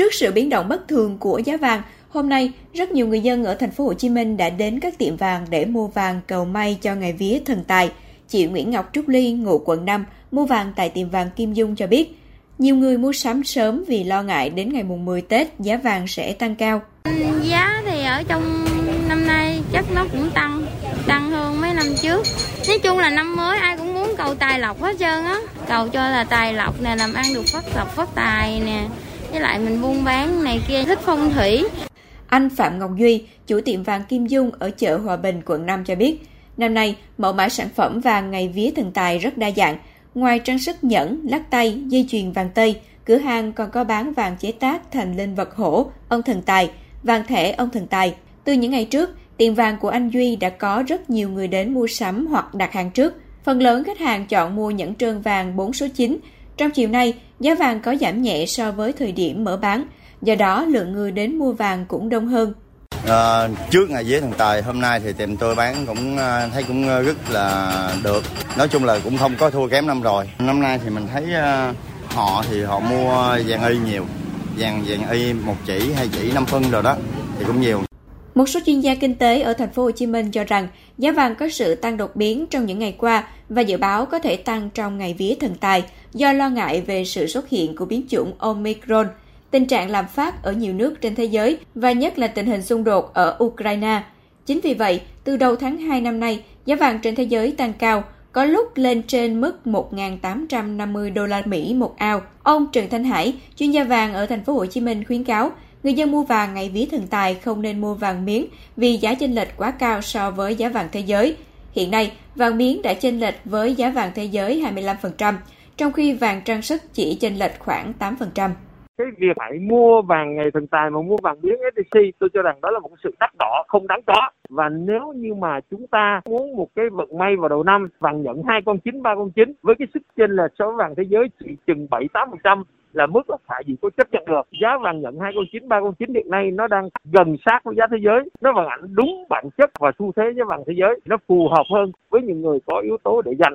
Trước sự biến động bất thường của giá vàng, hôm nay rất nhiều người dân ở thành phố Hồ Chí Minh đã đến các tiệm vàng để mua vàng cầu may cho ngày vía thần tài. Chị Nguyễn Ngọc Trúc Ly, ngụ quận 5, mua vàng tại tiệm vàng Kim Dung cho biết, nhiều người mua sắm sớm vì lo ngại đến ngày mùng 10 Tết giá vàng sẽ tăng cao. Giá thì ở trong năm nay chắc nó cũng tăng, tăng hơn mấy năm trước. Nói chung là năm mới ai cũng muốn cầu tài lộc hết trơn á. Cầu cho là tài lộc nè, làm ăn được phát lộc phát tài nè. Với lại mình buôn bán này kia thích phong thủy. Anh Phạm Ngọc Duy, chủ tiệm vàng Kim Dung ở chợ Hòa Bình, quận 5 cho biết, năm nay mẫu mã sản phẩm vàng ngày vía thần tài rất đa dạng. Ngoài trang sức nhẫn, lắc tay, dây chuyền vàng tây, cửa hàng còn có bán vàng chế tác thành linh vật hổ, ông thần tài, vàng thẻ ông thần tài. Từ những ngày trước, tiệm vàng của anh Duy đã có rất nhiều người đến mua sắm hoặc đặt hàng trước. Phần lớn khách hàng chọn mua nhẫn trơn vàng 4 số 9. Trong chiều nay, giá vàng có giảm nhẹ so với thời điểm mở bán, do đó lượng người đến mua vàng cũng đông hơn. À, trước ngày vía thần tài hôm nay thì tiệm tôi bán cũng à, thấy cũng à, rất là được. Nói chung là cũng không có thua kém năm rồi. Năm nay thì mình thấy à, họ thì họ mua vàng y nhiều vàng vàng y một chỉ hai chỉ năm phân rồi đó thì cũng nhiều một số chuyên gia kinh tế ở thành phố Hồ Chí Minh cho rằng giá vàng có sự tăng đột biến trong những ngày qua và dự báo có thể tăng trong ngày vía thần tài do lo ngại về sự xuất hiện của biến chủng Omicron, tình trạng lạm phát ở nhiều nước trên thế giới và nhất là tình hình xung đột ở Ukraine. Chính vì vậy, từ đầu tháng 2 năm nay, giá vàng trên thế giới tăng cao, có lúc lên trên mức 1.850 đô la Mỹ một ao. Ông Trần Thanh Hải, chuyên gia vàng ở thành phố Hồ Chí Minh khuyến cáo, người dân mua vàng ngày vía thần tài không nên mua vàng miếng vì giá chênh lệch quá cao so với giá vàng thế giới. Hiện nay, vàng miếng đã chênh lệch với giá vàng thế giới 25%, trong khi vàng trang sức chỉ chênh lệch khoảng 8% cái việc phải mua vàng ngày thần tài mà mua vàng miếng SJC tôi cho rằng đó là một sự đắt đỏ không đáng có và nếu như mà chúng ta muốn một cái vận may vào đầu năm, vàng nhận hai con chín, ba con chín, với cái sức trên là so với vàng thế giới chỉ chừng bảy, tám phần trăm là mức có phải gì có chấp nhận được. Giá vàng nhận hai con chín, ba con chín hiện nay nó đang gần sát với giá thế giới. Nó phản ảnh đúng bản chất và xu thế giá vàng thế giới. Nó phù hợp hơn với những người có yếu tố để dành